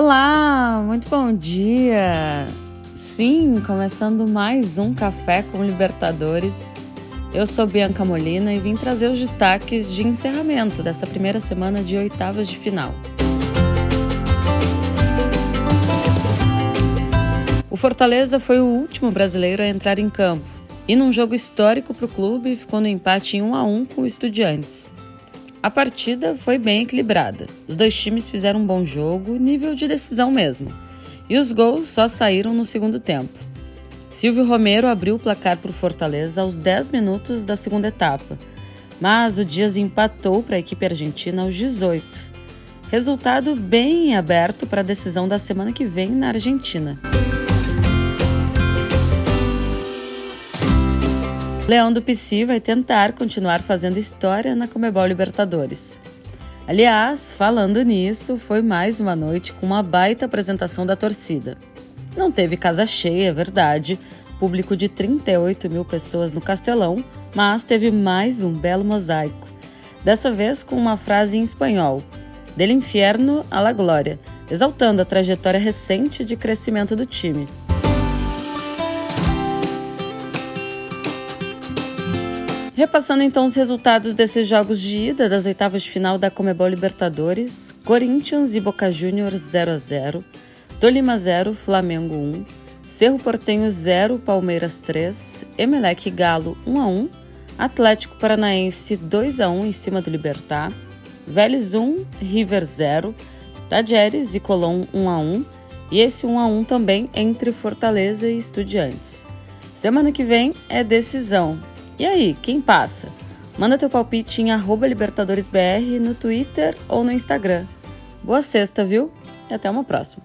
Olá, muito bom dia! Sim, começando mais um Café com Libertadores. Eu sou Bianca Molina e vim trazer os destaques de encerramento dessa primeira semana de oitavas de final. O Fortaleza foi o último brasileiro a entrar em campo e, num jogo histórico para o clube, ficou no empate em 1 a 1 com o Estudiantes. A partida foi bem equilibrada. Os dois times fizeram um bom jogo, nível de decisão mesmo. E os gols só saíram no segundo tempo. Silvio Romero abriu o placar o Fortaleza aos 10 minutos da segunda etapa, mas o Dias empatou para a equipe argentina aos 18. Resultado bem aberto para a decisão da semana que vem na Argentina. Leão do Pici vai tentar continuar fazendo história na Comebol Libertadores. Aliás, falando nisso, foi mais uma noite com uma baita apresentação da torcida. Não teve casa cheia, é verdade, público de 38 mil pessoas no Castelão, mas teve mais um belo mosaico. Dessa vez com uma frase em espanhol: Del inferno à la glória, exaltando a trajetória recente de crescimento do time. Repassando então os resultados desses jogos de ida das oitavas de final da Comebol Libertadores: Corinthians e Boca Juniors 0 a 0, Tolima 0, Flamengo 1, Cerro Portenho 0, Palmeiras 3, Emelec e Galo 1 a 1, Atlético Paranaense 2 a 1 em cima do Libertar, Vélez 1, River 0, Tajeres e Colón 1 a 1 e esse 1 a 1 também entre Fortaleza e Estudiantes. Semana que vem é decisão. E aí, quem passa? Manda teu palpite em LibertadoresBR no Twitter ou no Instagram. Boa sexta, viu? E até uma próxima.